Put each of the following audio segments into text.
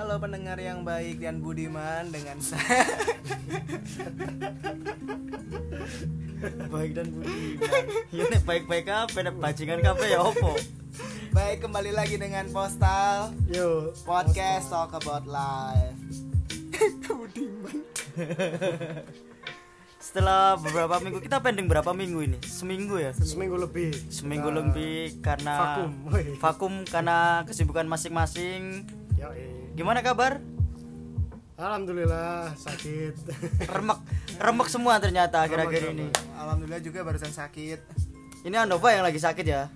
Halo pendengar yang baik dan budiman dengan saya. Baik dan budiman. Ya nek baik-baik apa nek bajingan kafe ya opo Baik kembali lagi dengan Postal Yo, Podcast Talk About Life. Budiman. Setelah beberapa minggu kita pending berapa minggu ini? Seminggu ya? Seminggu lebih. seminggu Nah, lebih karena Vakum. Vakum karena kesibukan masing-masing. Ya, eh. Gimana kabar Alhamdulillah sakit. remek remek semua ternyata akhir-akhir ini Alhamdulillah juga barusan sakit ini Andova yang lagi sakit ya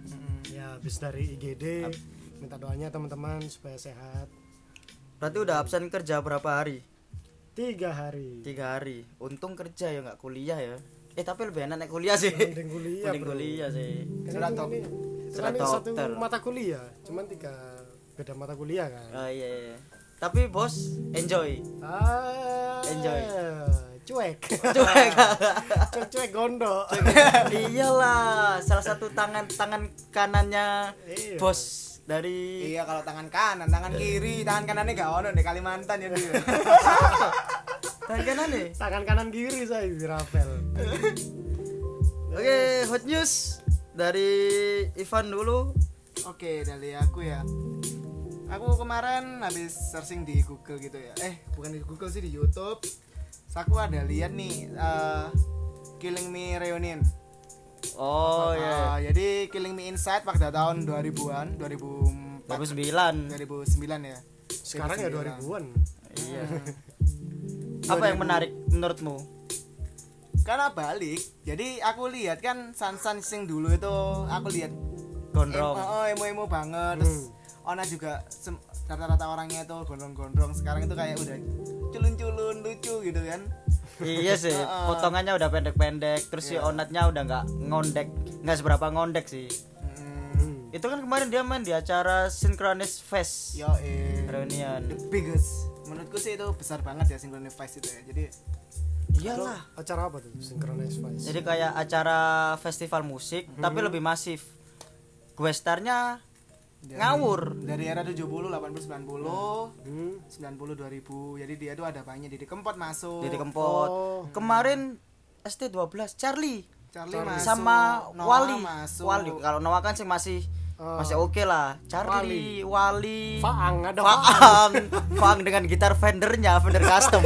ya, habis dari IGD. Minta doanya teman-teman supaya sehat. berarti udah absen kerja berapa hari Tiga hari. tiga hari untung kerja ya nggak kuliah ya eh tapi lebih enak naik kuliah sih Mending kuliah, Mending kuliah sih Karena Surat ini- top. ini- Surat satu mata kuliah, cuman tiga beda mata kuliah kan. oh iya, iya. Tapi bos enjoy Ah, Enjoy. Cuek. Cuek. cuek cuek gondok. iyalah salah satu tangan tangan kanannya Iya. bos dari Iya kalau tangan kanan, tangan kiri, tangan kanannya gak ono di Kalimantan ya dia. tangan kanan nih Tangan kanan kiri saya di rapel. oke hot news dari Ivan dulu Oke dari aku ya Aku kemarin habis searching di Google gitu ya. Eh bukan di Google sih di Youtube. Terus aku ada lihat nih eh, Killing Me Reunion. Oh ya Jadi Killing Me Inside pada tahun 2000-an 2004 2009 2009 ya. Sekarang ya 2009. 2000-an. iya. Apa yang menarik menurutmu? Karena balik Jadi aku lihat kan Sansan sing dulu itu Aku lihat gondrong. Emo, oh, emo-emo banget Terus Ona juga rata-rata orangnya itu gondrong-gondrong. Sekarang itu kayak udah culun-culun lucu gitu kan. Iya sih potongannya udah pendek-pendek terus si onatnya udah nggak ngondek nggak seberapa ngondek sih. Hmm. itu kan kemarin dia main di acara Synchronous Fest. Yo eh. Reunion. The biggest. Menurutku sih itu besar banget ya Synchronous Vice itu ya. Jadi iyalah. Acara apa tuh? Synchronized Vice. jadi kayak acara festival musik tapi lebih masif. Gue starnya dari- ngawur. Dari era 70, 80, 90 Hmm. 90, 2000 Jadi dia tuh ada banyak Didi Kempot masuk. Jadi kempot. Oh. kemarin ST12 Charlie. Charlie, Charlie. masuk. Sama Noah Wali. masuk. Wali. Kalau Noah kan sih masih Oh. masih oke lah. Charlie Wali. Faang ada Faang. Faang Faang dengan gitar Fendernya Fender custom.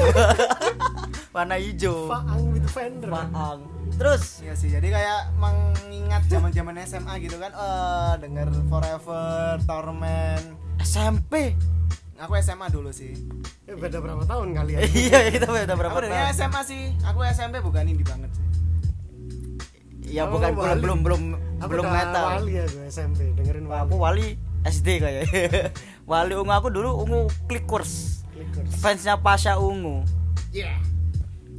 Warna hijau. Faang with Fender. Faang terus Iya sih, jadi kayak mengingat zaman-zaman SMA gitu kan. Eh, denger Forever, Torment. SMP Aku SMA dulu sih. Eh, beda berapa tahun kalian? iya kita udah berapa Aku tahun SMA sih. Aku SMP bukan indie banget sih. ya Oh, bukan belum Wali. belum belum Aku belum udah metal Wali ya gue SMP dengerin Wali. aku Wali SD kayak Wali ungu aku dulu ungu clickers Clickers. fansnya Pasha ungu Yeah.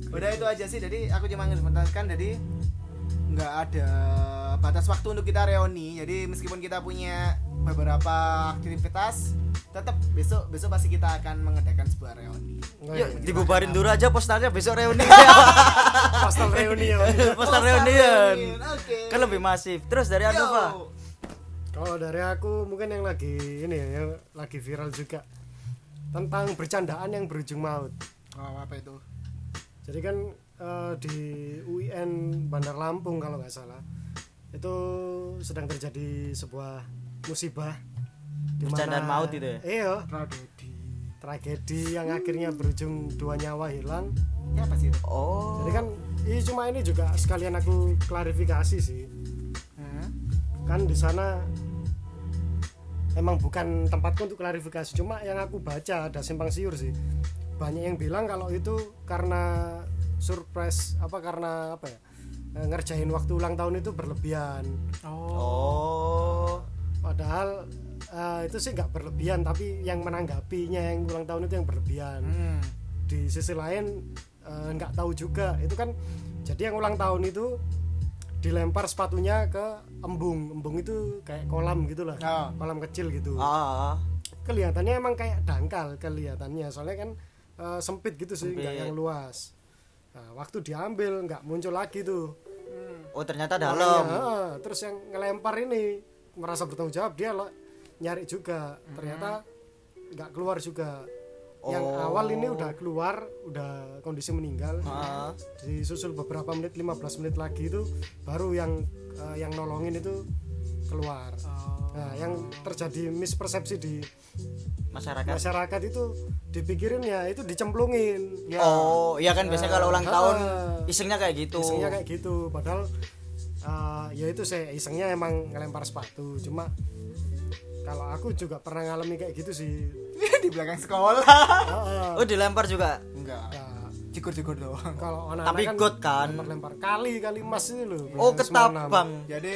Udah itu aja sih. Jadi aku cuma ngesebentarkan jadi nggak ada batas waktu untuk kita reuni. Jadi meskipun kita punya beberapa aktivitas, tetap besok besok pasti kita akan mengadakan sebuah reuni. Oh, yuk iya. dibubarin dulu aja postalnya besok reuni Postal reunion. postal reunion Oke. kan lebih masif terus dari. Andova Kalau dari aku mungkin yang lagi ini ya, yang lagi viral juga tentang bercandaan yang berujung maut. Oh, apa itu? Jadi kan eh, di UIN Bandar Lampung kalau nggak salah itu sedang terjadi sebuah musibah mana- maut itu ya? Iya, Tragedi. tragedi yang akhirnya berujung dua nyawa hilang. Ya apa sih itu? oh Jadi kan ini cuma ini juga sekalian aku klarifikasi sih. Hmm? Kan di sana emang bukan tempatku untuk klarifikasi, cuma yang aku baca ada simpang siur sih. Banyak yang bilang kalau itu karena surprise apa karena apa ya? eh, ngerjain waktu ulang tahun itu berlebihan. oh Padahal eh, itu sih nggak berlebihan, tapi yang menanggapinya yang ulang tahun itu yang berlebihan. Hmm. di sisi lain eh, nggak tahu juga itu kan jadi yang ulang tahun itu dilempar sepatunya ke embung embung itu kayak kolam gitulah Oh. kolam kecil gitu ah kelihatannya emang kayak dangkal kelihatannya soalnya kan eh, sempit gitu sih nggak Sempit. yang luas nah, waktu diambil nggak muncul lagi tuh oh ternyata dalam heeh. terus yang ngelempar ini merasa bertanggung jawab dia lo nyari juga ternyata nggak keluar juga yang Oh. awal ini udah keluar udah kondisi meninggal Ah. disusul beberapa menit 15 menit lagi itu baru yang eh, yang nolongin itu keluar Oh. Nah yang terjadi mispersepsi di masyarakat masyarakat itu dipikirin ya itu dicemplungin Ya. oh iya kan biasanya kalau ulang Ah. tahun isengnya kayak gitu isengnya kayak gitu padahal eh, ya itu saya isengnya emang ngelempar sepatu cuma kalau aku juga pernah ngalami kayak gitu sih di belakang sekolah. Heeh. oh dilempar juga Enggak. Ya, Cukur-cukur doang. kalau anak Tapi good kan? lempar kali kali mas itu loh oh ketabang Jadi.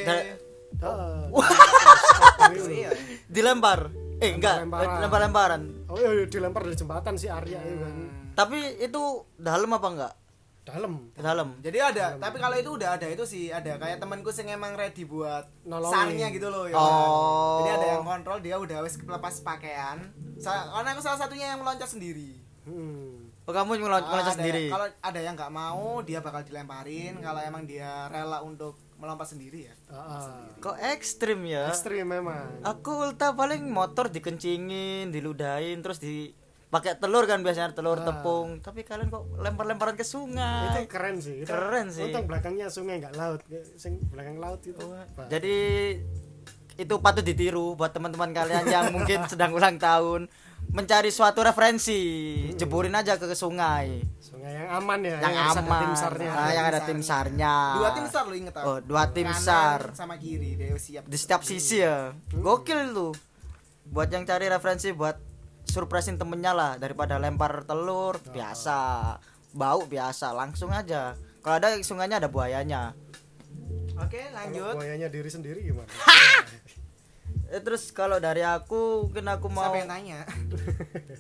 Dilempar eh enggak Lempar-lemparan. lempar-lemparan oh iya iya, dilempar dari jembatan si Arya itu kan tapi itu dalam apa enggak dalam dalam Jadi ada, tapi kalau itu udah ada itu sih ada kayak temanku sing emang ready buat Nolongin. sarnya gitu loh ya. Oh. Jadi ada yang kontrol dia udah wes lepas pakaian. Sa- Karena aku salah satunya yang meloncat sendiri. hmm. oh kamu meloncat Ah, ada sendiri yang- Kalau ada yang nggak mau dia bakal dilemparin. Kalau emang dia rela untuk melompat sendiri ya. Ah, kok ekstrim ya? Ekstrim memang. Aku ulta paling motor dikencingin diludahin terus di pakai telur kan biasanya telur Ah. tepung. Tapi kalian kok lempar-lemparan ke itu sungai keren sih Itu Keren sih. untung belakangnya sungai nggak laut sing belakang laut itu. Pak. jadi itu patut ditiru buat teman-teman kalian yang mungkin sedang ulang tahun. Mencari suatu referensi jeburin aja ke sungai sungai yang aman ya yang ada aman. tim sarnya. Ah, yang ada tim sarnya. Dua tim sar lo inget oh dua tim Kanan sar. sama kiri dia siap. di setiap sisi ya. Gokil tuh buat yang cari referensi buat surprisein temennya lah daripada lempar telur biasa. Bau biasa langsung aja. Kalau ada sungainya ada buayanya. Oke, Kalau lanjut. buayanya diri sendiri gimana Eh, terus kalau dari aku mungkin aku mau Siapa yang tanya?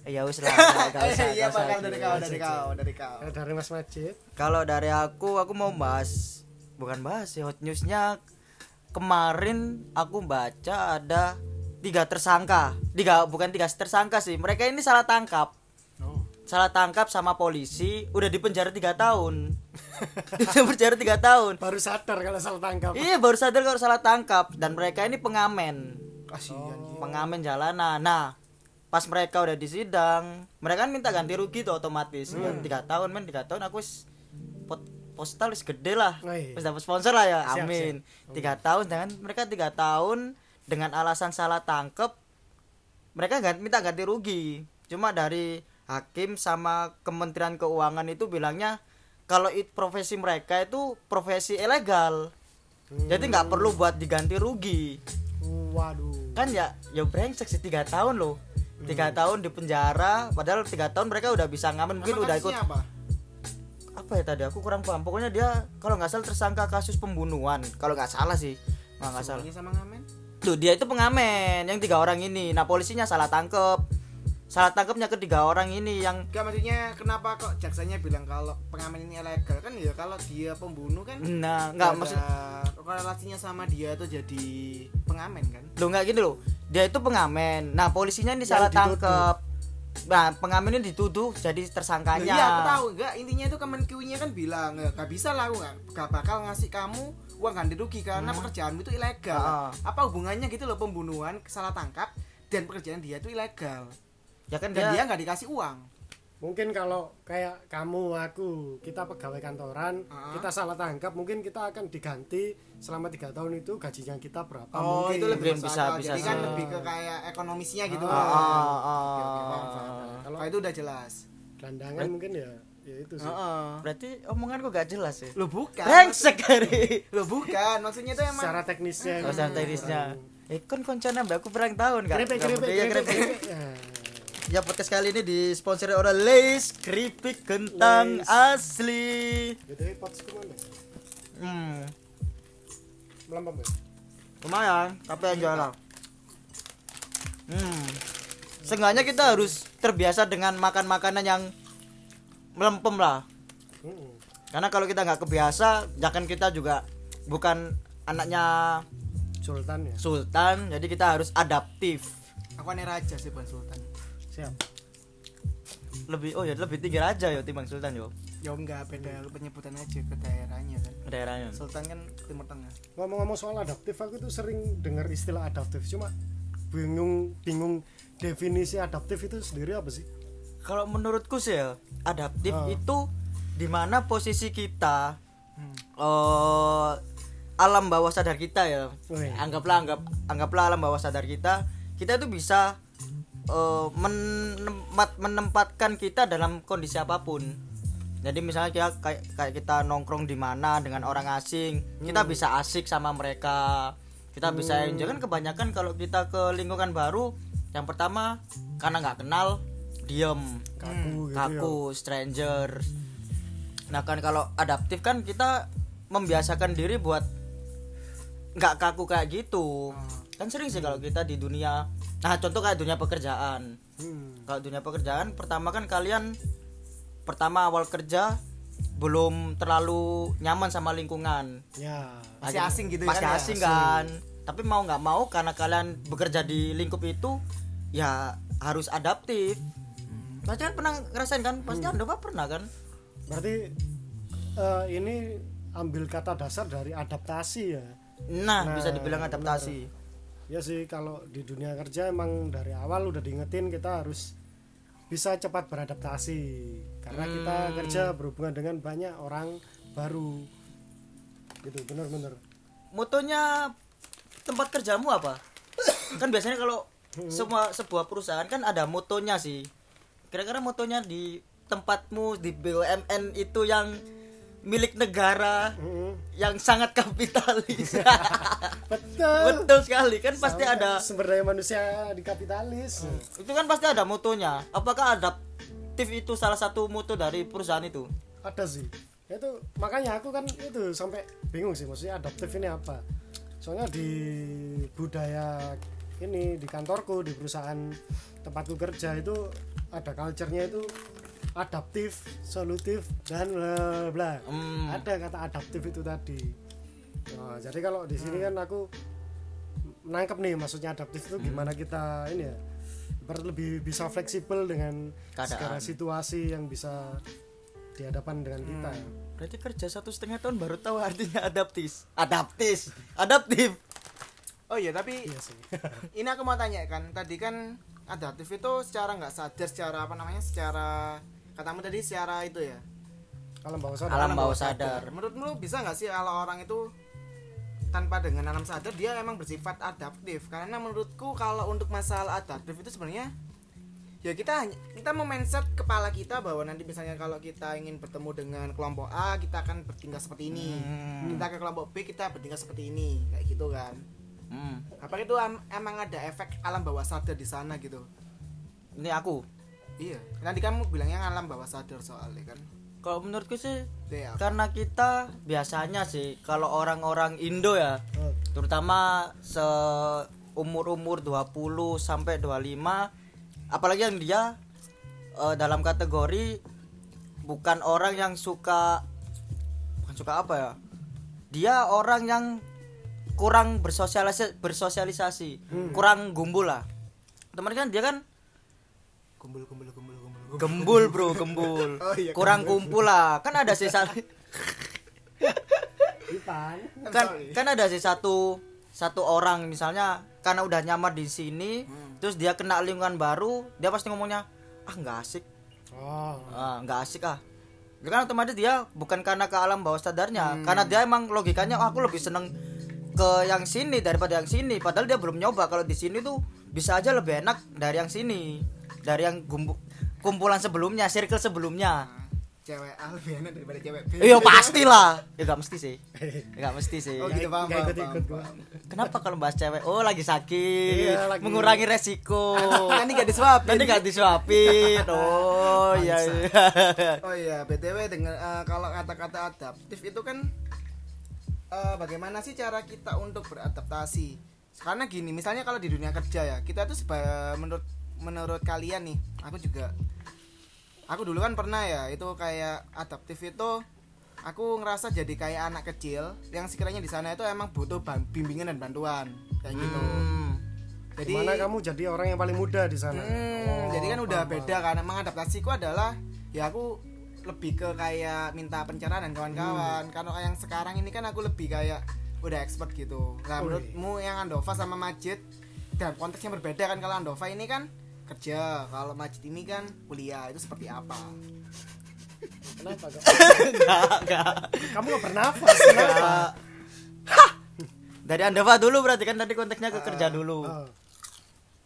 Eh, ya wis lah usah, Iya, bakal gitu. dari kau, dari kau, dari kau. Dari Mas Majid. Kalau dari aku aku mau bahas bukan bahas sih hot newsnya. Kemarin aku baca ada tiga tersangka. Tiga bukan tiga tersangka sih mereka ini salah tangkap. Oh. Salah tangkap sama polisi udah dipenjara tiga tahun. Udah penjara tiga tahun. Baru sadar kalau salah tangkap. Iya baru sadar kalau salah tangkap. Dan mereka ini pengamen Kasihan Ji. pengamen jalanan. Nah pas mereka udah di sidang mereka kan minta ganti rugi tuh otomatis. Ya, tiga tahun men tiga tahun aku wis pot- postal wis gede lah. Oh, iya. wis dapat sponsor lah ya. Siap, amin. Tiga tahun dengan mereka tiga tahun dengan alasan salah tangkep mereka nggak minta ganti rugi. Cuma dari hakim sama kementerian keuangan itu bilangnya kalau it profesi mereka itu profesi ilegal. Jadi nggak perlu buat diganti rugi. Waduh kan ya ya brengsek sih tiga tahun loh. Tiga tahun di penjara padahal tiga tahun mereka udah bisa ngamen mungkin Emang udah ikut. Apa? apa ya tadi aku kurang paham. Pokoknya dia kalau nggak salah tersangka kasus pembunuhan. Kalau nggak salah sih. Nggak nggak salah sama ngamen? tuh dia itu pengamen yang tiga orang ini. Nah polisinya salah tangkep salah tangkepnya ketiga orang ini yang Gak maksudnya kenapa kok jaksanya bilang kalau pengamen ini ilegal? Kan ya kalau dia pembunuh kan nah nggak maksud korelasinya sama dia tuh jadi pengamen kan? Lo nggak gini loh. Dia itu pengamen. Nah polisinya ini Yang salah tangkep nah pengamen ini dituduh jadi tersangkanya. Iya aku tahu. Enggak intinya itu Kemenkeu-nya kan bilang nggak bisa lah aku nggak bakal ngasih kamu uang ganti rugi karena pekerjaanmu itu ilegal. Ah. Apa hubungannya gitu loh pembunuhan salah tangkap dan pekerjaan dia itu ilegal ya kan dan dia, dia nggak dikasih uang. mungkin kalau kayak kamu aku kita pegawai kantoran Ah. kita salah tangkap mungkin kita akan diganti selama tiga tahun itu gajinya kita berapa Oh mungkin itu lebih bisa- bisa Jadi kan sih. lebih ke kayak ekonomisnya gitu. Oke, oke, paham, paham. Kalau- itu udah jelas. gelandangan mungkin ya ya itu sih Heeh. berarti omonganku gak jelas ya Lo bukan. brengsek kali Lo bukan. Maksudnya itu emang secara teknisnya Oh, secara teknisnya. Eh, kan koncana mbak aku perang tahun kan? Iya, keripik keripik. Ya. Podcast kali ini disponsori oleh Lays keripik kentang Lay's. asli. BTW pots ke mana Hmm, melambang ya lumayan, tapi yang jualan. Hmm. Seenggaknya kita harus terbiasa dengan makan makanan yang melempem lah. Hmm. Karena kalau kita nggak kebiasa, kan kita juga bukan anaknya Sultan ya sultan, jadi kita harus adaptif. aku aneh raja sih bukan sultan. Siap Lebih oh ya lebih tinggi aja ya timbang sultan yo. Ya enggak beda penyebutan aja ke daerahnya kan. Daerahnya. Sultan kan Timur Tengah. ngomong-ngomong soal adaptif aku tuh sering dengar istilah adaptif cuma bingung bingung definisi adaptif itu sendiri apa sih kalau menurutku sih ya adaptif Oh. itu di mana posisi kita Hmm. eh alam bawah sadar kita ya Wih. anggaplah anggap anggaplah alam bawah sadar kita kita itu bisa eh, menempat menempatkan kita dalam kondisi apa pun. Jadi misalnya kita kayak kayak kita nongkrong di mana dengan orang asing kita bisa asik sama mereka. Kita bisa enjoy. Kan kebanyakan kalau kita ke lingkungan baru yang pertama karena nggak kenal diem. Kaku gitu kaku stranger. Nah kan kalau adaptif kan kita membiasakan diri buat nggak kaku kayak gitu kan sering sih kalau kita di dunia nah contoh kayak dunia pekerjaan. Ya. Hmm. kalau dunia pekerjaan pertama kan kalian pertama awal kerja belum terlalu nyaman sama lingkungan. Ya. Masih asing gitu masih kan ya? asing. Kan? Tapi mau nggak mau karena kalian bekerja di lingkup itu ya harus adaptif. Pasti kan pernah ngerasain kan? Pasti anda Pak, pernah kan? Berarti eh, ini ambil kata dasar dari adaptasi ya? Nah, Nah, bisa dibilang adaptasi ya sih kalau di dunia kerja emang dari awal udah diingetin kita harus bisa cepat beradaptasi. Karena kita Hmm. kerja berhubungan dengan banyak orang baru. Gitu bener-bener motonya tempat kerjamu apa? Kan biasanya kalau semua sebuah perusahaan kan ada motonya sih. Kira-kira motonya di tempatmu di BUMN itu yang milik negara Mm-mm. yang sangat kapitalis. Betul. Betul sekali. Kan pasti Sama ada sumber daya manusia di kapitalis. Itu kan pasti ada motonya apakah adaptif itu salah satu moto dari perusahaan itu? Ada sih. Itu makanya aku kan itu sampai bingung sih maksudnya adaptif ini apa. Soalnya di budaya ini di kantorku di perusahaan tempatku kerja itu ada culture-nya itu adaptif solutif dan bla bla Hmm. ada kata adaptif itu tadi Nah, jadi kalau di sini kan aku menangkap nih maksudnya adaptif itu gimana kita ini ya lebih bisa fleksibel dengan Keadaan. segala situasi yang bisa dihadapan dengan kita ya. berarti kerja satu setengah tahun baru tahu artinya adaptis adaptis adaptif Oh iya tapi Iya sih. ini aku mau tanya kan tadi kan adaptif itu secara nggak sadar secara apa namanya secara katamu tadi secara itu ya? Alam bawah sadar. alam bawah sadar. menurutmu bisa nggak sih kalau orang itu tanpa dengan alam sadar dia emang bersifat adaptif? Karena menurutku kalau untuk masalah adaptif itu sebenarnya ya kita hanya kita mau mindset kepala kita bahwa nanti misalnya kalau kita ingin bertemu dengan kelompok A kita akan bertingkah seperti ini. Hmm. kita ke kelompok B kita bertingkah seperti ini. Kayak gitu kan. Hmm. apa itu em- emang ada efek alam bawah sadar di sana gitu? Ini aku iya. Nanti kamu bilangnya alam bawah sadar soalnya kan? Kalau menurutku sih Deh, apa? karena kita biasanya sih kalau orang-orang Indo ya Oh, terutama seumur-umur 20 sampai 25 apalagi yang dia eh, dalam kategori bukan orang yang suka bukan suka apa ya? Dia orang yang kurang bersosialisasi bersosialisasi kurang gumbul lah. Teman kan dia kan kumpul kumpul kumpul kumpul kumpul. gembul bro gembul. Oh iya, kurang kumpul lah. Kan ada sih satu kan kan ada sih satu satu orang. Misalnya karena udah nyamar di sini Hmm. terus dia kena lingkungan baru dia pasti ngomongnya ah nggak asik. Oh. ah nggak asik ah. Kan otomatis dia bukan karena ke alam bawah sadarnya Hmm. karena dia emang logikanya "Oh, aku lebih seneng ke yang sini daripada yang sini. Padahal dia belum nyoba. Kalau di sini tuh bisa aja lebih enak dari yang sini dari yang gumbu- kumpulan sebelumnya circle sebelumnya Nah, cewek A lebih enak daripada cewek B iya pastilah ya nggak mesti sih ya nggak mesti sih oh gitu paham paham, gua. paham. Kenapa kalau bahas cewek? Oh lagi sakit, Iya, lagi- mengurangi resiko. nanti gak disuapin Nanti gak disuapin. Oh iya. iya. Oh iya, BTW dengan eh, kalau kata-kata adaptif itu kan eh, bagaimana sih cara kita untuk beradaptasi? Karena gini, misalnya kalau di dunia kerja ya, kita tuh seba- menurut menurut kalian nih, aku juga aku dulu kan pernah ya, itu kayak adaptif itu aku ngerasa jadi kayak anak kecil yang sekiranya di sana itu emang butuh bimbingan dan bantuan kayak gitu. Hmm. Jadi Di mana kamu jadi orang yang paling muda di sana. Hmm, Oh, jadi kan udah paham, beda kan. Emang adaptasiku adalah ya aku lebih ke kayak minta pencerahan dan kawan-kawan. Hmm. Karena yang sekarang ini kan aku lebih kayak udah expert gitu. Nah, menurutmu yang Andova sama Majid dalam konteks yang berbeda kan kalau Andova ini kan kerja. Kalau Majid ini kan kuliah itu seperti apa? Kenapa enggak enggak. Kamu nggak bernafas kenapa? Dari anda pak dulu berarti kan tadi konteksnya ke kerja dulu. Ah.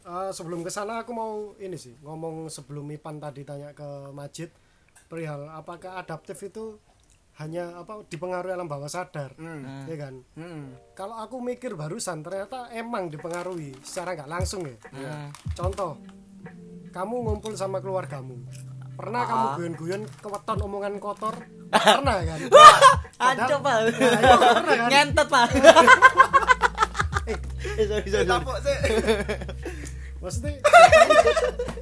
Ah, sebelum ke sana aku mau ini sih ngomong sebelum Ipan tadi tanya ke Majid perihal apakah adaptif itu hanya apa dipengaruhi alam bawah sadar Hmm. ya kan? Hmm. kalau aku mikir barusan ternyata emang dipengaruhi secara nggak langsung ya. Hmm. contoh kamu ngumpul sama keluargamu pernah kamu guyon-guyon keweton omongan kotor pernah kan Aduh pak iya, pernah kan? ngentet pak eh sorry sih. maksudnya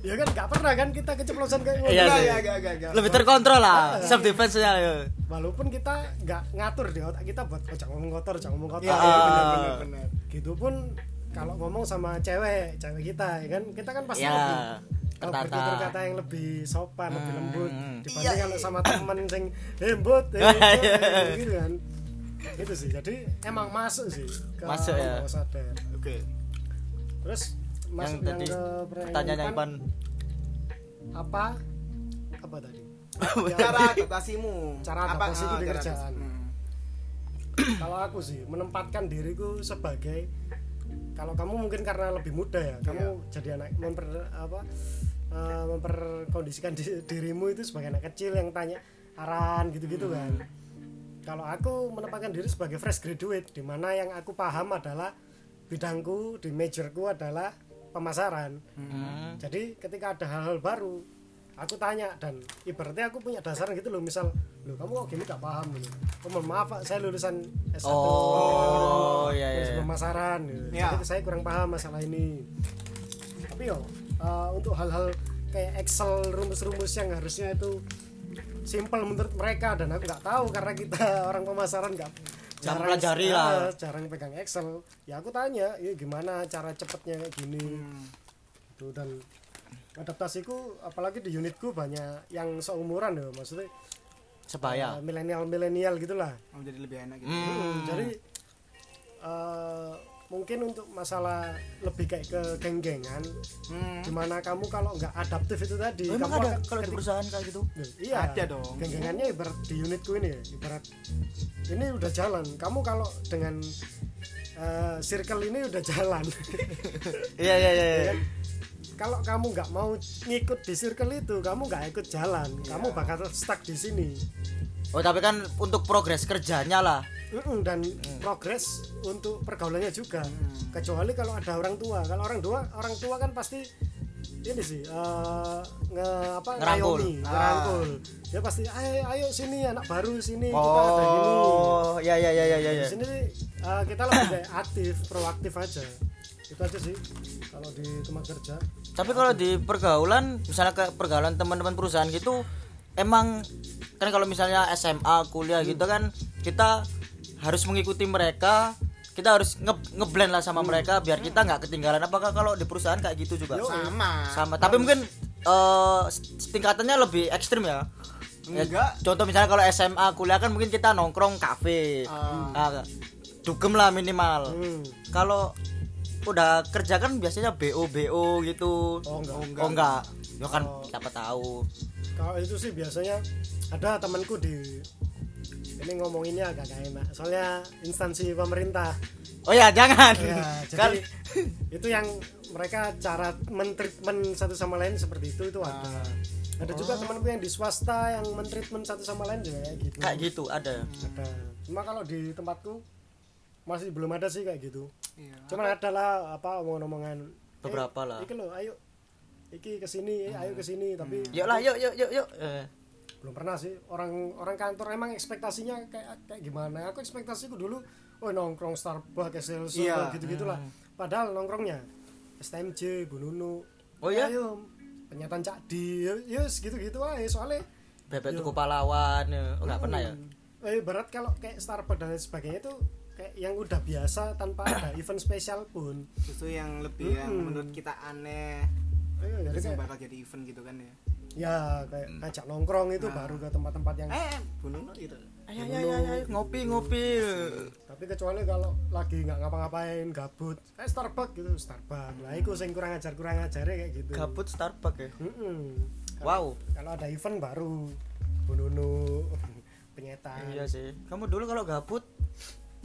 ya kan nggak pernah kan kita keceplosan kayak Iya ngono. sih. Enggak, enggak, enggak, enggak. lebih terkontrol lah self defense nya ya walaupun kita nggak ngatur di otak kita buat oh, jangan ngomong kotor jangan ngomong kotor Iya, Ah. benar, benar, benar. gitu pun kalau ngomong sama cewek cewek kita ya kan kita kan pasti Ya, lebih oh, tertata. bertutur kata yang lebih sopan lebih Hmm. lembut Iya, dibanding kalau sama temen sing lembut Iya, iya. eh, gitu kan itu sih jadi emang masuk sih ke Masuk, ya. Oke. terus yang masuk yang, tadi ke pertanyaan yang Ipan, Ipan apa apa tadi Cara adaptasimu. Cara Apa- adaptasiku ah, di cara kerjaan. Hmm. kalau aku sih menempatkan diriku sebagai kalau kamu mungkin karena lebih muda ya kamu Iya. jadi anak memper apa eh, memperkondisikan di- dirimu itu sebagai anak kecil yang tanya arahan gitu-gitu Hmm. kan kalau aku menempatkan diri sebagai fresh graduate di mana yang aku paham adalah bidangku di majorku adalah pemasaran Hmm. jadi ketika ada hal-hal baru aku tanya dan ibaratnya aku punya dasar gitu loh misal loh kamu kok gini gak paham gitu oh mohon maaf Pak, saya lulusan S1 Oh, iya, iya, Terus iya. pemasaran gitu. Iya. jadi saya kurang paham masalah ini tapi yo eh, untuk hal-hal kayak Excel rumus-rumus yang harusnya itu simple menurut mereka dan aku nggak tahu karena kita orang pemasaran nggak Nggak mempelajari lah. eh, jarang pegang Excel ya aku tanya ya gimana cara cepetnya kayak gini Hmm. gitu dan adaptasiku apalagi di unitku banyak yang seumuran ya maksudnya sebaya eh, milenial-milenial gitulah Oh, jadi lebih enak gitu. Hmm. Hmm, jadi eh, mungkin untuk masalah lebih kayak ke geng-gengan Hmm. di mana kamu kalau nggak adaptif itu tadi Oh, kamu ada akan- kalau di perusahaan kayak gitu Loh, iya Ada dong. geng-gengannya ibarat di unitku ini ya ibarat ini udah jalan kamu kalau dengan eh, circle ini udah jalan iya iya iya Ya iya. kan? Kalau kamu nggak mau ngikut di circle itu kamu nggak ikut jalan. Kamu bakal stuck di sini. Oh tapi kan untuk progres kerjanya lah. Mm-mm, dan progres untuk pergaulannya juga. Kecuali kalau ada orang tua. Kalau orang tua orang tua kan pasti ini sih eh, nge apa Ngerangkul. ngayomi, Ah. ngerangkul. Dia pasti ayo ayo sini anak baru sini kita ada gini oh iya iya iya iya iya di sini eh, kita lebih aktif proaktif aja itu aja sih kalau di tempat kerja tapi kalau di pergaulan misalnya ke pergaulan teman-teman perusahaan gitu emang kan kalau misalnya SMA kuliah gitu kan kita harus mengikuti mereka kita harus nge ngeblend lah sama mereka biar kita nggak ketinggalan apakah kalau di perusahaan kayak gitu juga Sama. sama tapi mungkin eh, tingkatannya lebih ekstrim ya Ya, Enggak. contoh misalnya kalau SMA kuliah kan mungkin kita nongkrong kafe Ah. Nah, dugem lah minimal Hmm. kalau udah kerja kan biasanya BO BO gitu. Oh, enggak. oh enggak. Ya kan Oh. siapa tahu. Kalau itu sih biasanya ada temanku di ini ngomonginnya agak gak enak. Soalnya instansi pemerintah. Oh ya jangan. Ya Kan- jadi itu yang mereka cara mentreatment satu sama lain seperti itu itu ada. Ada juga temanku yang di swasta yang mentreatment satu sama lain juga kayak gitu. Kayak gitu ada. Ada. Cuma kalau di tempatku masih belum ada sih kayak gitu Iya. cuman ada lah apa omongan-omongan Beberapa eh, lah. iki lo ayo. Iki ke sini eh, ayo ke sini tapi yuk lah yuk yuk yuk yuk. Eh, belum pernah sih. Orang orang kantor emang ekspektasinya kayak kayak gimana? Aku ekspektasiku dulu oh nongkrong Starbucks Excelsior Iya. gitu gitulah padahal nongkrongnya STMJ Bu Nunu. Oh iya? ayo penyataan Cak Di yes gitu gitu aja. Soalnya bebek tuku pahlawan ya. oh nggak pernah ya? Hmm, eh berat kalau kayak Starbucks dan sebagainya itu kayak yang udah biasa tanpa ada event spesial pun. Justru yang lebih yang Hmm. menurut kita aneh. Ayo, jadi yang kayak, bakal jadi event gitu kan ya. ya kayak ngajak nongkrong itu baru ke tempat-tempat yang eh bunuh gitu. Ayo ayo ayo, ayo, ngopi ngopi. Tapi kecuali kalau lagi nggak ngapa-ngapain gabut eh Starbucks gitu Starbucks. Lah itu sing kurang ajar kurang ajar kayak gitu. Gabut Starbucks ya? Mm-mm. wow. kalau ada event baru bununu penyetan iya sih. Kamu dulu kalau gabut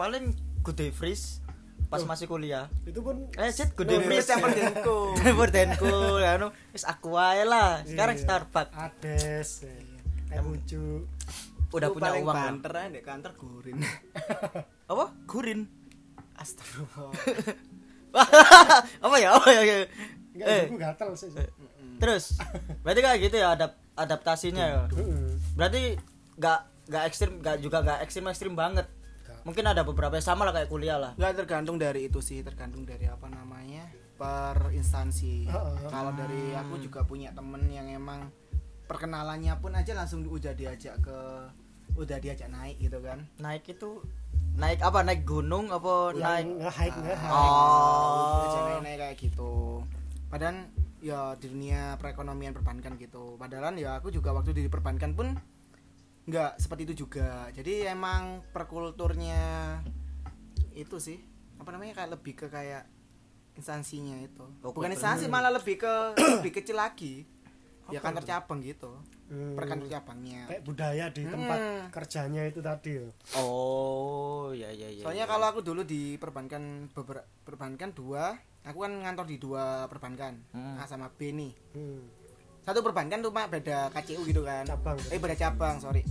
paling good freeze pas masih kuliah. Itu pun eh shit good Oh, freeze. Yang perdenku Perdenku anu wis aku wae lah. Sekarang Iya. Starbucks. Ades eh lucu udah punya uang. banter aja di kantor gurin. Apa? Gurin? Astagfirullah. Apa ya? Apa ya? Enggak eh. gatel sih terus berarti kayak gitu ya adap adaptasinya ya? Berarti nggak nggak ekstrim nggak juga nggak ekstrim ekstrim banget. Mungkin ada beberapa yang sama lah kayak kuliah lah. Nggak tergantung dari itu sih tergantung dari apa namanya per instansi. Heeh. kalau dari aku juga punya temen yang emang perkenalannya pun aja langsung udah diajak ke udah diajak naik gitu kan. Naik itu naik apa? Naik gunung apa naik? yang nge-hike. Nge-hike Oh. diajak naik naik kayak gitu. Padahal ya di dunia perekonomian perbankan gitu. Padahal ya aku juga waktu di perbankan pun nggak seperti itu juga jadi emang perkulturnya itu sih apa namanya kayak lebih ke kayak instansinya itu Oh, bukan instansi malah lebih ke lebih kecil lagi ya kantor cabang gitu Hmm. per kantor cabangnya kayak budaya di tempat Hmm. kerjanya itu tadi ya. oh ya ya ya soalnya ya. kalau aku dulu di perbankan beberapa perbankan dua aku kan ngantor di dua perbankan Hmm. A sama B nih Hmm. Satu perbankan tuh Pak, beda KCU gitu kan Cabang. eh beda cabang sorry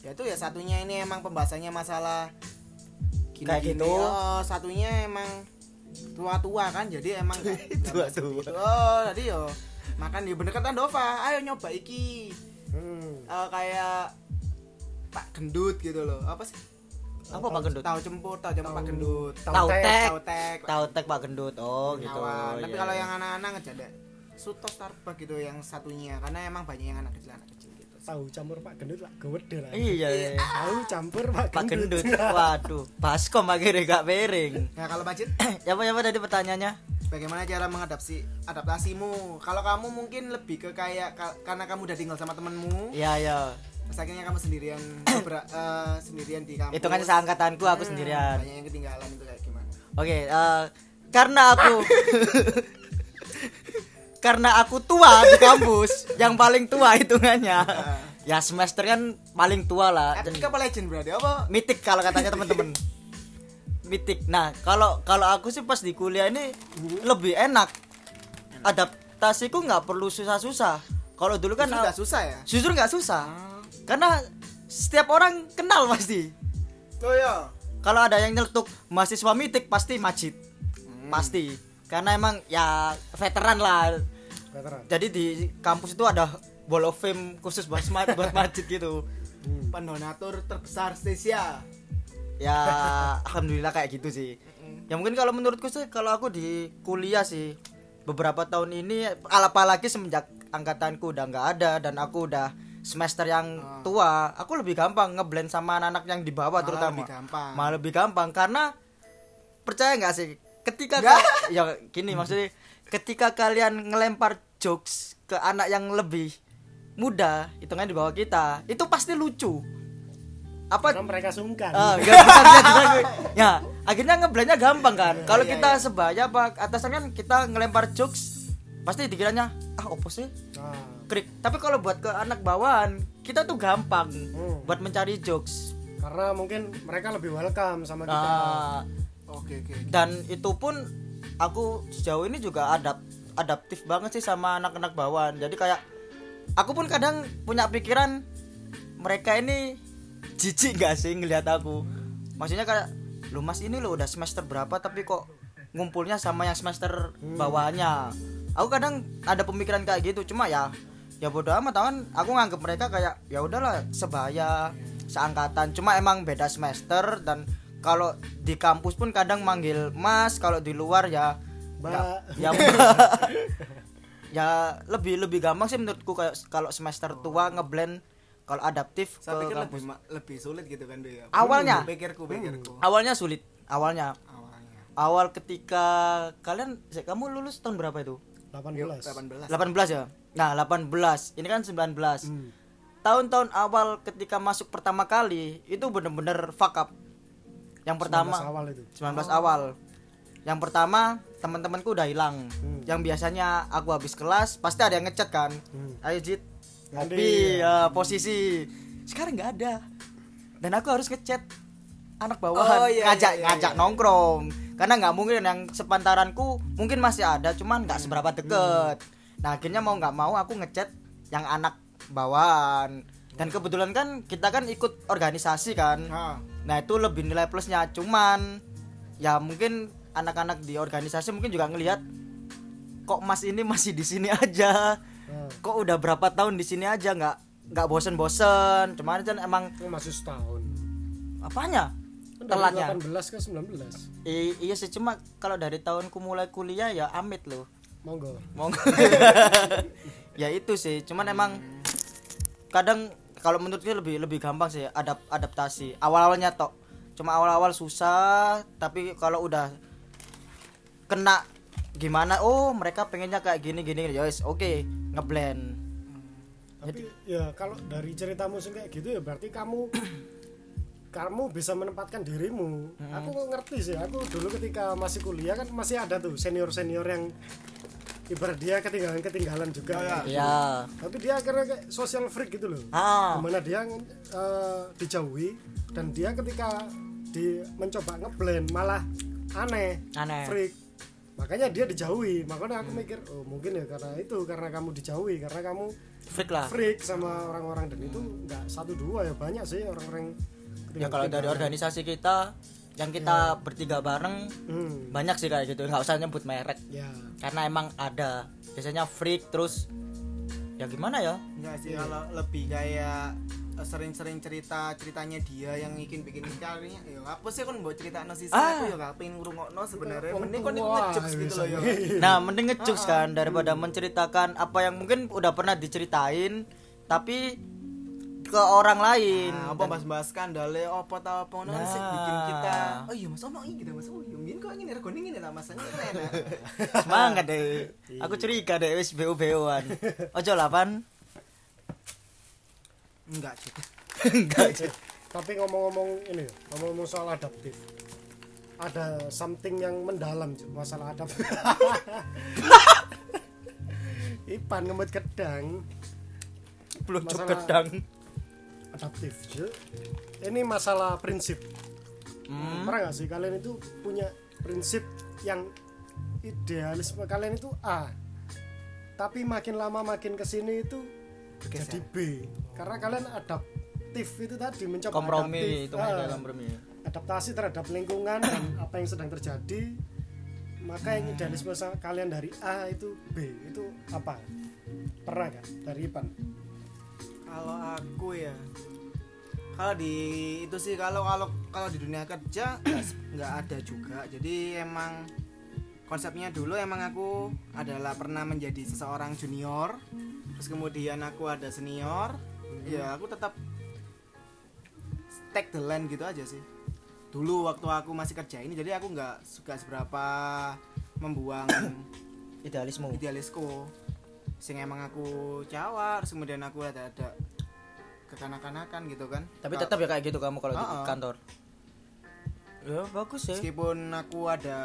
ya itu ya satunya ini emang pembahasannya masalah Kayak gitu? oh, satunya emang tua-tua kan jadi emang Tua-tua. gitu. oh tadi yo makan di bener kata Dova ayo nyoba iki Hmm. Eh, kayak Pak Gendut gitu loh apa sih apa pak gendut tahu cempur tahu cempur Pak Gendut tahu tek. tahu tek tahu tek pak gendut oh gitu Awan. tapi Iya, kalau iya. yang anak-anak ngejada Suto Starbucks gitu yang satunya karena emang banyak yang anak kecil anak kecil gitu. Tahu campur pak gendut lah gede lah. Iya iya tahu campur pak pak gendut, gendut. Waduh baskom akhirnya gak piring. Nah kalau Majid ya apa ya apa tadi pertanyaannya? Bagaimana cara mengadaptasi adaptasimu? Kalau kamu mungkin lebih ke kayak ka- karena kamu udah tinggal sama temenmu iya iya. terus akhirnya kamu sendirian beber- eh, sendirian di kampus. Hitungannya seangkatanku aku Hmm, sendirian. banyak yang ketinggalan itu kayak gimana? Oke, eh, karena aku karena aku tua di kampus, yang paling tua hitungannya. ya semester kan paling tua lah. Epic apa legend berarti apa mitik kalau katanya teman-teman. Mitik. Nah, kalau kalau aku sih pas di kuliah ini lebih enak. Adaptasiku nggak perlu susah-susah. Kalau dulu kan nggak susah ya jujur nggak susah. Karena setiap orang kenal pasti. oh ya Kalau ada yang nyeletuk mahasiswa mitik pasti Majid. Hmm. Pasti. Karena emang ya veteran lah. veteran Jadi di kampus itu ada Wall of Fame khusus buat ma- buat Majid gitu. Hmm. pendonatur terbesar Stesia Ya alhamdulillah kayak gitu sih. Ya mungkin kalau menurutku sih kalau aku di kuliah sih beberapa tahun ini apalagi semenjak angkatanku udah nggak ada dan aku udah semester yang Ah. tua, aku lebih gampang ngeblend sama anak-anak yang di bawah Malah terutama. lebih gampang. Malah lebih gampang karena percaya nggak sih ketika ka- ya gini maksudnya ketika kalian ngelempar jokes ke anak yang lebih muda hitungan di bawah kita itu pasti lucu apa karena mereka sungkan Ah, bisa bisa juga gue. Ya, akhirnya ngeblendnya gampang kan. Kalau iya, kita iya. sebaya apa atasan kan kita ngelempar jokes pasti dikiranya ah opo sih Nah, krik. Tapi kalau buat ke anak bawahan kita tuh gampang Hmm. buat mencari jokes. karena mungkin mereka lebih welcome sama kita Nah, oke oke dan itu pun aku sejauh ini juga adap adaptif banget sih sama anak-anak bawahan. Jadi kayak aku pun kadang punya pikiran mereka ini jijik gak sih ngelihat aku? Maksudnya kayak lu mas ini lo udah semester berapa tapi kok ngumpulnya sama yang semester bawahnya aku kadang ada pemikiran kayak gitu. Cuma ya ya bodo amat kan aku nganggep mereka kayak ya udahlah sebaya seangkatan. Cuma emang beda semester dan kalau di kampus pun kadang manggil mas kalau di luar ya mbak. ya ya lebih lebih gampang sih menurutku kayak kalau semester tua ngeblend kalau adaptif saya ke pikir kampus. lebih lebih sulit gitu kan dia Awalnya. pikirku pikirku. Awalnya sulit awalnya. Awalnya. Awal ketika kalian kamu lulus tahun berapa itu? 18 18 18 ya? Nah, 18. Ini kan 19. Hmm. Tahun-tahun awal ketika masuk pertama kali itu bener-bener fuck up. Yang pertama 19 awal itu 19 awal. Yang pertama teman-temanku udah hilang. Hmm. Yang biasanya aku habis kelas pasti ada yang ngechat kan. Hmm. Ayo Jit, Ganti, ngopi ya. ya, posisi. Sekarang nggak ada. Dan aku harus ngechat anak bawahan Oh, iya, ngajak iya, iya, ngajak iya. nongkrong. Karena nggak mungkin yang sepantaranku mungkin masih ada, cuman nggak seberapa deket. Nah akhirnya mau nggak mau aku ngechat yang anak bawahan. Dan kebetulan kan kita kan ikut organisasi kan. Nah itu lebih nilai plusnya cuman ya mungkin anak-anak di organisasi mungkin juga ngelihat kok Mas ini masih di sini aja. Nah, Kok udah berapa tahun di sini aja nggak nggak bosen-bosen. Cuman kan emang masih setahun apanya? Kan Telatnya. 18 ke 19 I- iya sih cuma kalau dari tahunku mulai kuliah ya amit loh. monggo Monggo. ya itu sih, cuman emang kadang kalau menurutku lebih lebih gampang sih adap adaptasi. Awal-awalnya tok. Cuma awal-awal susah, tapi kalau udah kena gimana? Oh mereka pengennya kayak gini gini ya oke ngeblend. Tapi ya kalau dari ceritamu sih kayak gitu ya berarti kamu kamu bisa menempatkan dirimu. Aku ngerti sih. Aku dulu ketika masih kuliah kan masih ada tuh senior senior yang ibarat dia ketinggalan ketinggalan juga. Ya. ya tapi dia akhirnya kayak social freak gitu loh. Ah di mana dia eh, dijauhi dan dia ketika di mencoba ngeblend malah aneh Aneh. freak. Makanya dia dijauhi. Makanya aku mikir oh mungkin ya karena itu karena kamu dijauhi karena kamu freak lah. freak sama orang-orang. Dan itu nggak satu dua ya banyak sih orang-orang ya kalau dari organisasi kita yang kita bertiga bareng hmm, banyak sih kayak gitu. Nggak usah nyebut merek. Ya. Karena emang ada. Biasanya freak terus ya gimana ya? Enggak sih kalau lebih kayak eh, sering-sering cerita ceritanya dia yang bikin bikin kalinya ya apa sih kon buat cerita no sih Ah. aku ya gak pengen ngrungokno sebenarnya. mending kon tua, ngejokes gitu loh ya. nah mending ngejokes kan daripada menceritakan apa yang mungkin udah pernah diceritain tapi ke orang lain. Nah, apa bahas-bahas skandalnya apa tau apa kan sih Nah. bikin kita. Oh iya mas ono ini gitu mas. Oh iya mungkin kok ini rego ini lah mas. Ini enak semangat deh aku curiga deh wis bo boan ojo lah pan enggak sih enggak sih. tapi ngomong-ngomong ini ya, ngomong-ngomong soal adaptif. Ada something yang mendalam masalah adaptif. Ipan ngemut kedang belum Masalah- gedang adaptif ini masalah prinsip. Hmm. pernah nggak sih kalian itu punya prinsip yang idealisme kalian itu A tapi makin lama makin ke sini itu jadi B? Karena kalian adaptif itu tadi mencoba kompromi adaptif, itu ah, mereka kompromi adaptasi terhadap lingkungan dan apa yang sedang terjadi. Maka yang idealisme kalian dari A itu B. Itu apa? Pernah nggak? Dari Ipan kalau aku ya kalau di itu sih kalau kalau kalau di dunia kerja nggak ada juga. Jadi emang konsepnya dulu emang aku adalah pernah menjadi seseorang junior terus kemudian aku ada senior ya aku tetap take the land gitu aja sih. Dulu waktu aku masih kerja ini jadi aku nggak suka seberapa membuang idealisme. idealisku sing emang aku terus kemudian aku ada ada kekanak-kanakan gitu kan. Tapi tetap ya kayak gitu kamu kalau di Ah, ah. kantor? Ya bagus sih. Meskipun aku ada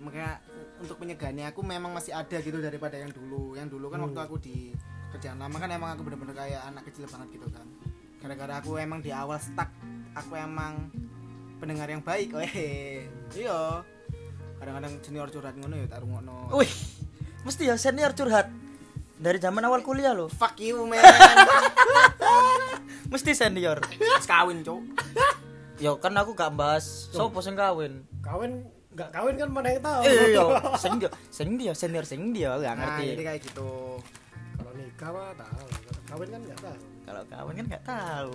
makanya untuk menyegani aku memang masih ada gitu daripada yang dulu. Yang dulu kan waktu aku di kerjaan lama kan emang aku bener-bener kayak anak kecil banget gitu kan. Gara-gara aku emang di awal stuck aku emang pendengar yang baik weh. Iya. Kadang-kadang senior curhat ngono ya tak rungokno. Wih mesti ya senior curhat dari zaman awal kuliah loh fuck you man. Mesti senior. Kawin cuk. Ya kan aku gak bahas sopo sing kawin? Kawin nggak kawin kan mana yang tahu. Eh yo. Sing dia sing dia senior sing dia gak nah ngerti. jadi kayak gitu. Kalau nikah mah tahu. Kawin kan nggak tahu. Kalau kawin kan gak tahu.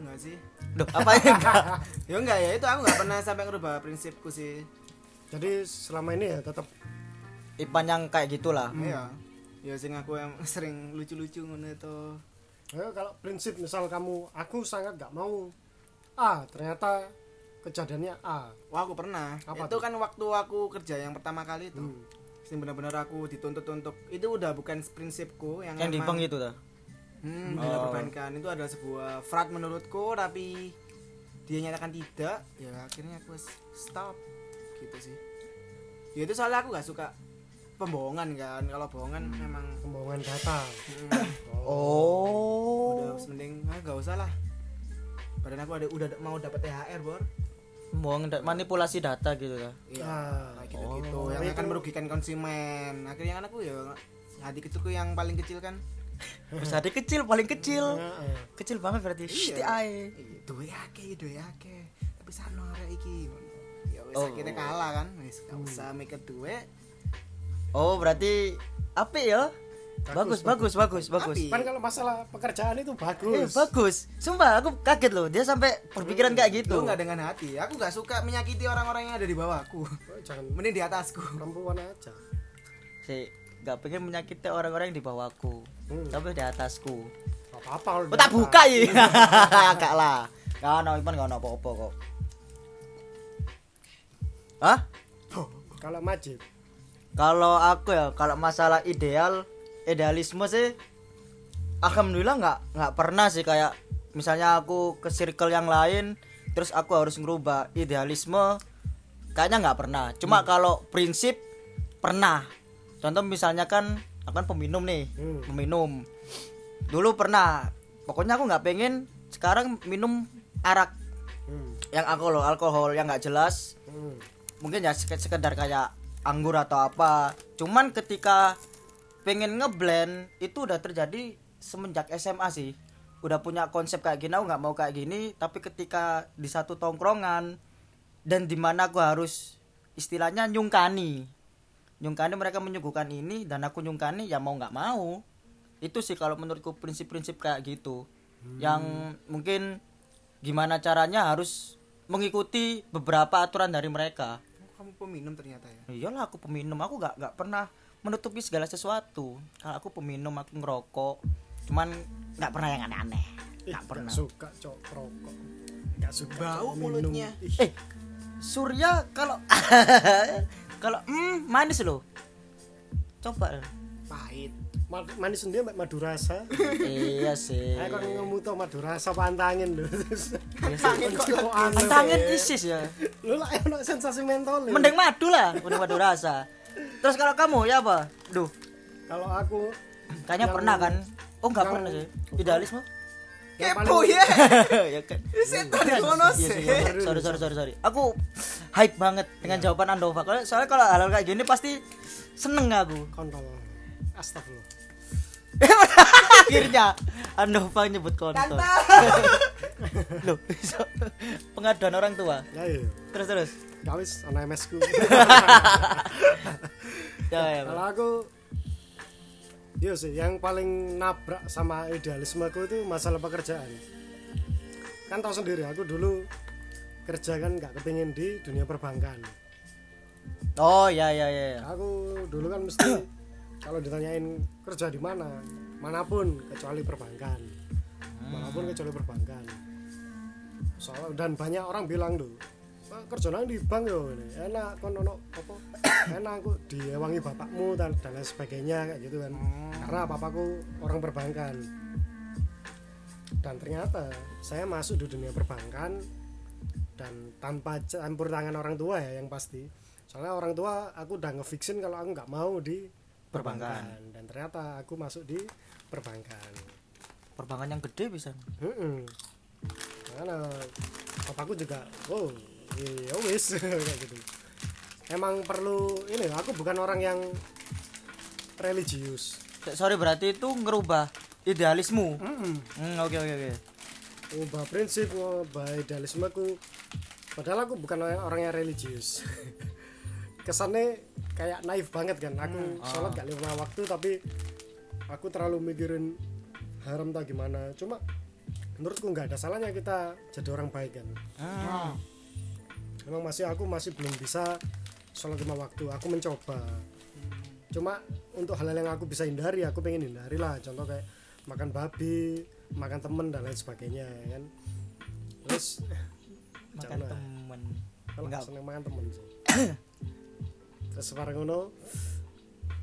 Enggak sih. Duh, apa ya? Enggak? ya enggak ya. Itu aku nggak pernah sampai ngerubah prinsipku sih. Jadi selama ini ya tetap Ipan yang kayak gitulah. Iya. Ya sing aku yang sering lucu-lucu ngono itu. ya, kalau prinsip misal kamu aku sangat nggak mau A ternyata kejadiannya A Wah, aku pernah. Apa itu tuh? kan waktu aku kerja yang pertama kali itu. Hmm. sing benar-benar aku dituntut untuk itu udah bukan prinsipku yang yang di emang- bank itu tuh Hmm, Oh. perbankan itu adalah sebuah fraud menurutku tapi dia nyatakan tidak ya akhirnya aku stop gitu sih ya itu soalnya aku gak suka pembohongan kan. Kalau bohongan memang pembohongan data hmm, oh. Udah mending ah, gak usah lah. Badan aku ada udah mau dapat THR bor. Bohong da- manipulasi data gitu lah Iya, Ah. kayak gitu-gitu. Oh, yang akan merugikan konsumen. Akhirnya kan aku ya hati kecilku yang paling kecil kan. Terus hati kecil paling kecil. Heeh. kecil banget berarti. Iya. ae. Iya, duwe akeh duwe akeh. Tapi sano arek iki ya wis Oh. akhirnya kalah kan. Wis gak usah mikir duwe oh berarti apik ya? Bagus bagus bagus. bagus Apik. kan kalau masalah pekerjaan itu Eh, bagus. Bagus sumpah aku kaget loh. Dia sampai berpikiran kayak gitu. Lu nggak dengan hati. Aku nggak suka menyakiti orang-orang yang ada di bawahku. Oh, jangan. Mending di atasku. Perempuan aja. Sih nggak pengen menyakiti orang-orang yang di bawahku. Hmm. tapi di atasku. Gak apa-apa kalau oh, tak buka ya? Gak lah. Gak ada Ipan gak ada apa-apa kok. Hah? kalau majib kalau aku ya kalau masalah ideal idealisme sih alhamdulillah nggak nggak pernah sih kayak misalnya aku ke circle yang lain terus aku harus ngerubah idealisme kayaknya nggak pernah cuma kalau prinsip pernah contoh misalnya kan aku kan peminum nih Hmm. peminum dulu pernah pokoknya aku nggak pengen sekarang minum arak Hmm. yang alkohol alkohol yang nggak jelas Hmm. mungkin ya sek- sekedar kayak anggur atau apa. Cuman ketika pengen ngeblend itu udah terjadi semenjak SMA sih. Udah punya konsep kayak gini aku nggak mau kayak gini. Tapi ketika di satu tongkrongan dan di mana aku harus istilahnya nyungkani. Nyungkani mereka menyuguhkan ini dan aku nyungkani ya mau nggak mau. Itu sih kalau menurutku prinsip-prinsip kayak gitu. Yang mungkin gimana caranya harus mengikuti beberapa aturan dari mereka kamu peminum ternyata ya? Iyalah aku peminum. Aku nggak nggak pernah menutupi segala sesuatu. Kalau aku peminum aku ngerokok. Cuman nggak pernah yang aneh-aneh. Nggak pernah. Gak suka cok rokok. Gak suka Bau mulutnya. Eh Surya kalau kalau hmm, manis loh. Coba. Pahit. Ma- manis sendiri mbak madu rasa iya sih. Ayo kan ngemuto madu rasa pantangin lho Pantangin kok aneh. tangan isis ya. Lu lah ono sensasi mentol mending madu lah mending madu rasa. Terus kalau kamu ya apa? Duh. Kalau aku kayaknya pernah kan? Oh nggak yang- pernah sih. Idealisme? Yang kepo ya ya kan. Setan kono Iya sih. sih, iya. sorry sorry sorry sorry. Aku hype banget dengan jawaban Andova. Kalau- soalnya kalau hal, hal kayak gini pasti seneng aku. Kontol. Astagfirullah. Akhirnya Andova nyebut kontol loh so- pengaduan orang tua Ya iya. terus terus Kawis ana MS ku. ya ya Kalau aku Iya sih, yang paling nabrak sama idealismeku itu masalah pekerjaan. Kan tahu sendiri, aku dulu kerja kan nggak kepingin di dunia perbankan. oh ya ya ya ya. Aku dulu kan mesti kalau ditanyain kerja di mana, mana pun kecuali perbankan, mana pun kecuali perbankan. Soal dan banyak orang bilang tuh, "Pak, kerja nang di bank yo enak kon ono apa enak aku diewangi bapakmu dan dan lain sebagainya kayak gitu kan. Karena papaku orang perbankan. Dan ternyata saya masuk di dunia perbankan dan tanpa campur tangan orang tua ya yang pasti. Soalnya orang tua aku udah ngefixin kalau aku nggak mau di perbankan. Dan ternyata aku masuk di perbankan. Perbankan yang gede bisa Mm-mm. karena papaku juga oh ya wis kayak gitu. Emang perlu ini aku bukan orang yang religius. Sorry berarti itu ngerubah idealismu? Hmm oke oke oke. Ubah prinsip ubah idealismeku padahal aku bukan orang yang religius kesannya kayak naif banget kan. Aku sholat gak lima waktu tapi aku terlalu mikirin haram tak gimana. Cuma menurutku nggak ada salahnya kita jadi orang baik kan. Hmm. memang masih aku masih belum bisa sholat lima waktu. Aku mencoba. Cuma untuk hal-hal yang aku bisa hindari aku pengen hindari lah. Contoh kayak makan babi makan temen dan lain sebagainya ya kan. Terus makan temen. Kalau Enggak. seneng makan temen sih terus bareng ngono.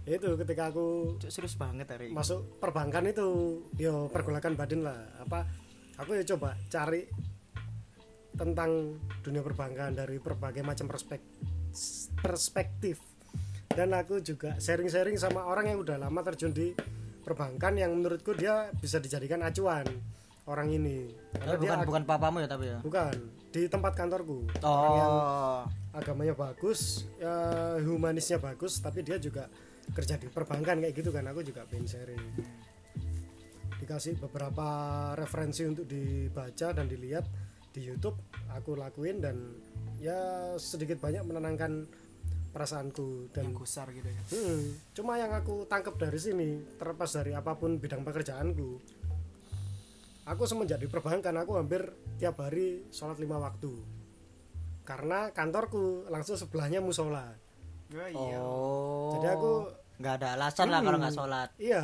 Itu ketika aku Cuk, serius banget hari ini. masuk perbankan itu yo pergolakan badan lah. Apa aku ya coba cari tentang dunia perbankan dari berbagai macam perspek perspektif. Dan aku juga sharing-sharing sama orang yang udah lama terjun di perbankan yang menurutku dia bisa dijadikan acuan orang ini. Tapi karena dia bukan bukan papamu ya tapi ya. bukan di tempat kantorku. Orang yang Oh. agamanya bagus ya, humanisnya bagus tapi dia juga kerja di perbankan kayak gitu kan aku juga pengen sharing. Dikasih beberapa referensi untuk dibaca dan dilihat di YouTube aku lakuin dan ya sedikit banyak menenangkan perasaanku dan yang gusar gitu ya. Hmm, cuma yang aku tangkap dari sini terlepas dari apa pun bidang pekerjaanku aku semenjak di perbankan aku hampir tiap hari sholat lima waktu. Karena kantorku langsung sebelahnya musola. Oh, iya. Oh. Jadi aku nggak ada alasan lah kalau Hmm. nggak sholat. iya.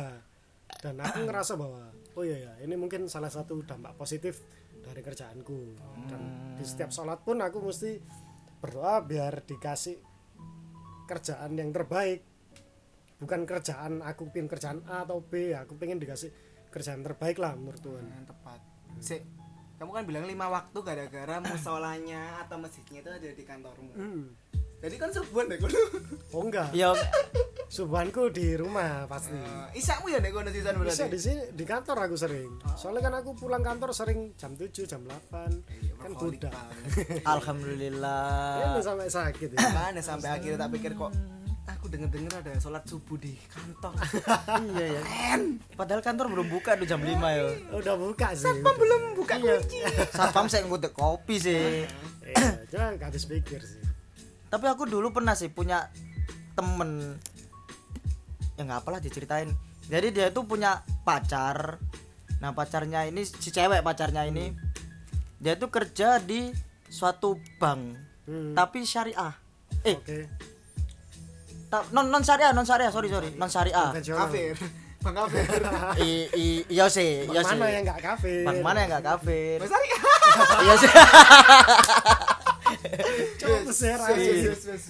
Dan aku ngerasa bahwa oh iya ya ini mungkin salah satu dampak positif dari kerjaanku. Dan di setiap sholat pun aku mesti berdoa biar dikasih kerjaan yang terbaik. Bukan kerjaan aku pingin kerjaan A atau B aku pengen dikasih kerjaan terbaik lah menurut Tuhan yang tepat. Si kamu kan bilang lima waktu gara-gara musolanya atau masjidnya itu ada di kantormu. Hmm. jadi kan subuhan deh kono oh enggak. Ya subuhanku di rumah pasti. Eh, isakmu ya nek kono sisan bisa berarti? di sini di kantor aku sering. Soalnya kan aku pulang kantor sering jam 7 jam 8 Iya, kan banget. alhamdulillah. ini sampai sakit ya. Makanya sampai akhirnya tak pikir kok aku denger-denger ada sholat subuh di kantor iya ya. Padahal kantor belum buka tuh jam 5 ya. udah buka sih belum buka Iya. kunci Satpam saya ngutip kopi sih. iya, cuma gak habis pikir sih Tapi aku dulu pernah sih punya temen ya nggak apalah diceritain. Jadi dia tuh punya pacar. Nah pacarnya ini si cewek pacarnya ini dia tuh kerja di suatu bank Hmm. tapi syariah. Eh oke ta- non non syariah non syariah sorry sorry. Non syariah. kafir. Bang kafir. I, i, iya sih iya Bang sih. mana yang gak kafir? Bang mana yang nggak kafir? Mas Ari iya sih.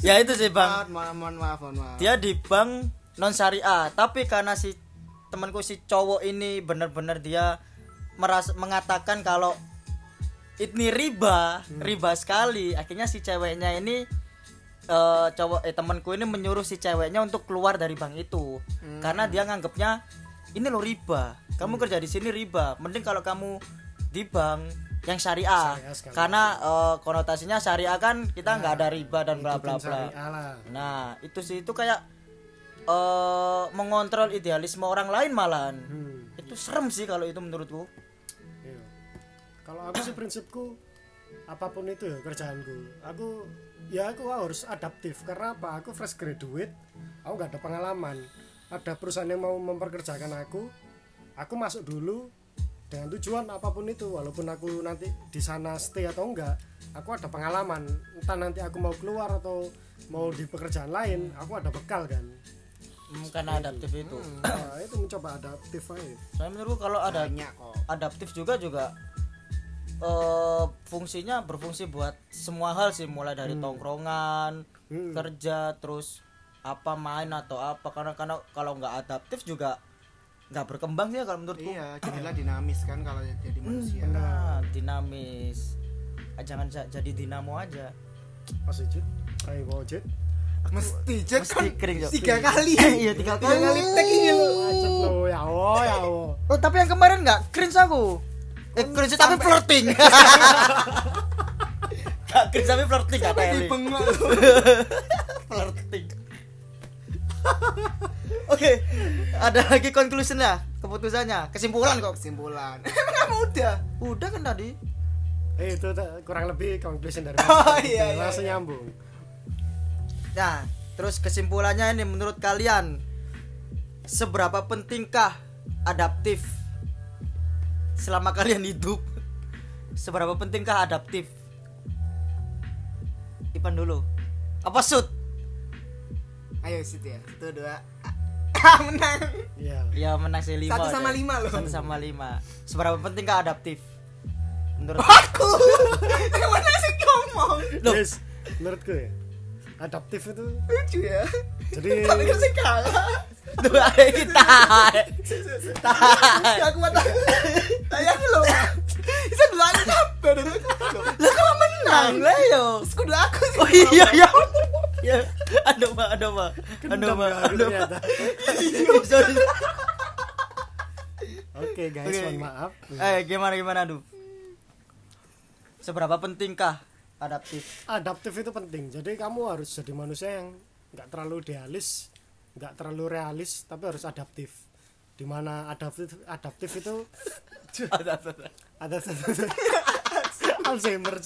ya itu sih bang. Maaf, mohon maaf mohon maaf. Dia di bank non syariah. Tapi karena si temanku si cowok ini benar-benar dia merasa mengatakan kalau ini riba riba sekali. Akhirnya si ceweknya ini eh, cowok eh temanku ini menyuruh si ceweknya untuk keluar dari bank itu. Karena dia nganggapnya ini lo riba. Kamu kerja di sini riba. Mending kalau kamu di bank yang syariah, Syariah karena eh, konotasinya syariah kan kita nggak ada riba dan bla bla bla. Nah, itu sih itu kayak eh mengontrol idealisme orang lain malahan. Hmm, Itu serem sih kalau itu menurutku. iya. kalau aku sih prinsipku apa pun itu ya kerjaanku. Aku ya aku harus adaptif. Karena apa? Aku fresh graduate aku gak ada pengalaman. Ada perusahaan yang mau memperkerjakan aku aku masuk dulu dengan tujuan apa pun itu. Walaupun aku nanti di sana stay atau enggak aku ada pengalaman. Entah nanti aku mau keluar atau mau di pekerjaan lain aku ada bekal kan? Hmm, karena adaptif itu. nah, itu mencoba adaptif aja. Soalnya menurutku kalau ada banyak kok. adaptif juga juga eh fungsinya berfungsi buat semua hal sih mulai dari tongkrongan, Hmm. kerja terus apa main atau apa karena karena kalau nggak adaptif juga nggak berkembang sih kalau menurutku. iya jadilah dinamis kan kalau jadi manusia Nah, dinamis. Ah, Jangan ja- jadi dinamo aja. pas ijit ayo bawa jet mesti cek kan kering, Jok. tiga kali Iya, tiga tiga kali tag ini lo ya Allah ya Oh tapi yang kemarin nggak cringe aku. Eh tapi flirting. Gak cringe tapi flirting kata Eli. bengok Flirting. Oke, ada lagi conclusionnya, keputusannya, kesimpulan kok. kesimpulan emang kamu udah Udah kan tadi. Eh, itu kurang lebih conclusion dari Oh, iya, iya, langsung iya. nyambung Nah, terus kesimpulannya ini menurut kalian seberapa pentingkah adaptif selama kalian hidup? Seberapa pentingkah adaptif? Ipan dulu. Apa sud? ayo situ ya satu dua ah menang iya Ya menang sih lima. Satu sama aja. lima loh. Satu sama lima. Seberapa pentingkah adaptif? Menurut aku yang mana sih ngomong Loh. yes menurutku ya adaptif itu lucu ya jadi tapi kan saya kalah Tuh ayo kita. gak kuat tayang lo bisa dulu aku apa lah kamu menang Lah yo. Terus kudu aku sih Oh iya iya. Ya, Kendam Pak, ya aku aduh Pak. ternyata. Sorry. oke guys Oke. mohon maaf Eh, gimana gimana aduh? Seberapa pentingkah adaptif? adaptif itu penting. Jadi kamu harus jadi manusia yang nggak terlalu idealis nggak terlalu realis tapi harus adaptif. Di mana adaptif adaptif itu ada Alzheimer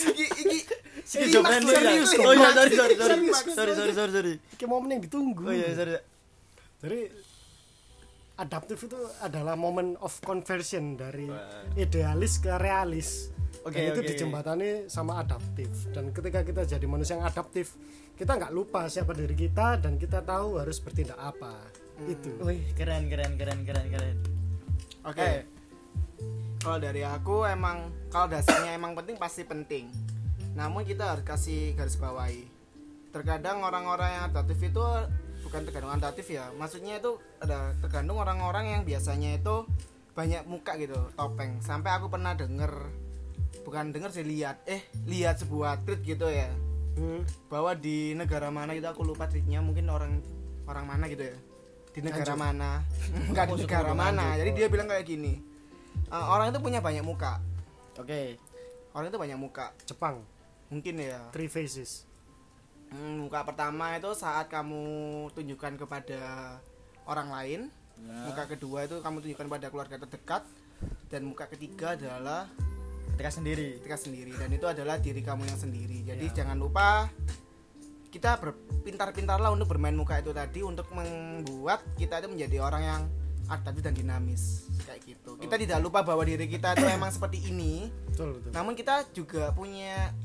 iki iki. Serius Oh iya, sorry sorry sorry. Serius, Sorry sorry sorry sorry. Iki momen yang ditunggu. Oh iya, sorry. jadi adaptif itu adalah momen of conversion dari idealis ke realis Oke, dan itu oke, oke. dijembatani sama adaptif dan ketika kita jadi manusia yang adaptif kita nggak lupa siapa diri kita dan kita tahu harus bertindak apa itu Wih, keren keren keren keren keren. Oke. Eh. Kalau dari aku emang kalau dasarnya emang penting pasti penting. Namun kita harus kasih garis bawahi. Terkadang orang-orang yang adaptif itu bukan tergantung adaptif ya. Maksudnya itu ada tergantung orang-orang yang biasanya itu banyak muka gitu, topeng. Sampai aku pernah denger bukan denger sih lihat. Eh lihat sebuah tweet gitu ya. Hmm. bahwa di negara mana itu aku lupa tweetnya. Mungkin orang orang mana gitu ya. Di negara mana. Enggak di negara mana. jadi dia bilang kayak gini. "Eh, orang itu punya banyak muka. Oke. orang itu banyak muka. Jepang. Mungkin ya. Three faces. Hmm, muka pertama itu saat kamu tunjukkan kepada orang lain. Muka kedua itu kamu tunjukkan pada keluarga terdekat. Dan muka ketiga adalah Ketika sendiri. ketika sendiri. Dan itu adalah diri kamu yang sendiri. Jadi jangan lupa kita berpintar-pintarlah untuk bermain muka itu tadi untuk membuat kita itu menjadi orang yang adaptif dan dinamis. Kayak gitu. Kita tidak lupa bahwa diri kita itu memang seperti ini. Betul betul. Namun kita juga punya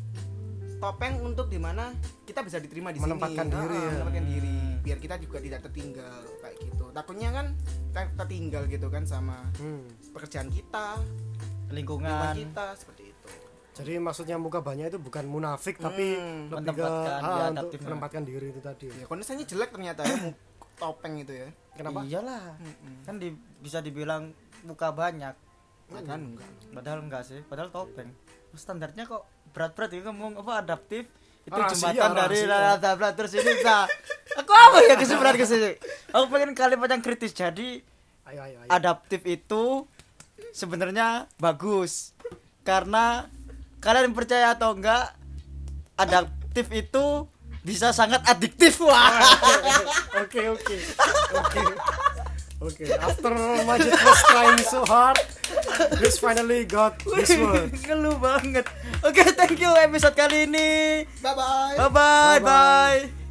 topeng untuk di mana kita bisa diterima di Menempatkan sini. diri Ah, ya. menempatkan diri. Biar kita juga tidak tertinggal kayak gitu. Takutnya kan kita tertinggal gitu kan sama Hmm. pekerjaan kita lingkungan Lingkungan. kita seperti itu jadi maksudnya muka banyak itu bukan munafik tapi Hmm, lebih ke ah, ya, untuk adaptif. menempatkan diri itu tadi ya kondisinya jelek ternyata ya topeng itu ya kenapa Iyalah. Mm-mm. Kan di, bisa dibilang muka banyak. Nah, kan enggak Padahal enggak sih, padahal topeng. Standarnya kok berat-berat itu ngomong apa adaptif itu Rahasia, jembatan dari rahasia. adaptif terus ini bisa aku apa ya kesimpulan ke sini aku pengen kalimat yang kritis jadi ayo ayo ayo adaptif itu sebenarnya bagus. Karena kalian percaya atau enggak adaptif itu bisa sangat adiktif. Wah. Oke oke. Oke. Oke. After Majid was trying so hard this finally got this word. ngeluh banget. Oke thank you episode kali ini. Bye bye bye bye, Bye-bye. bye.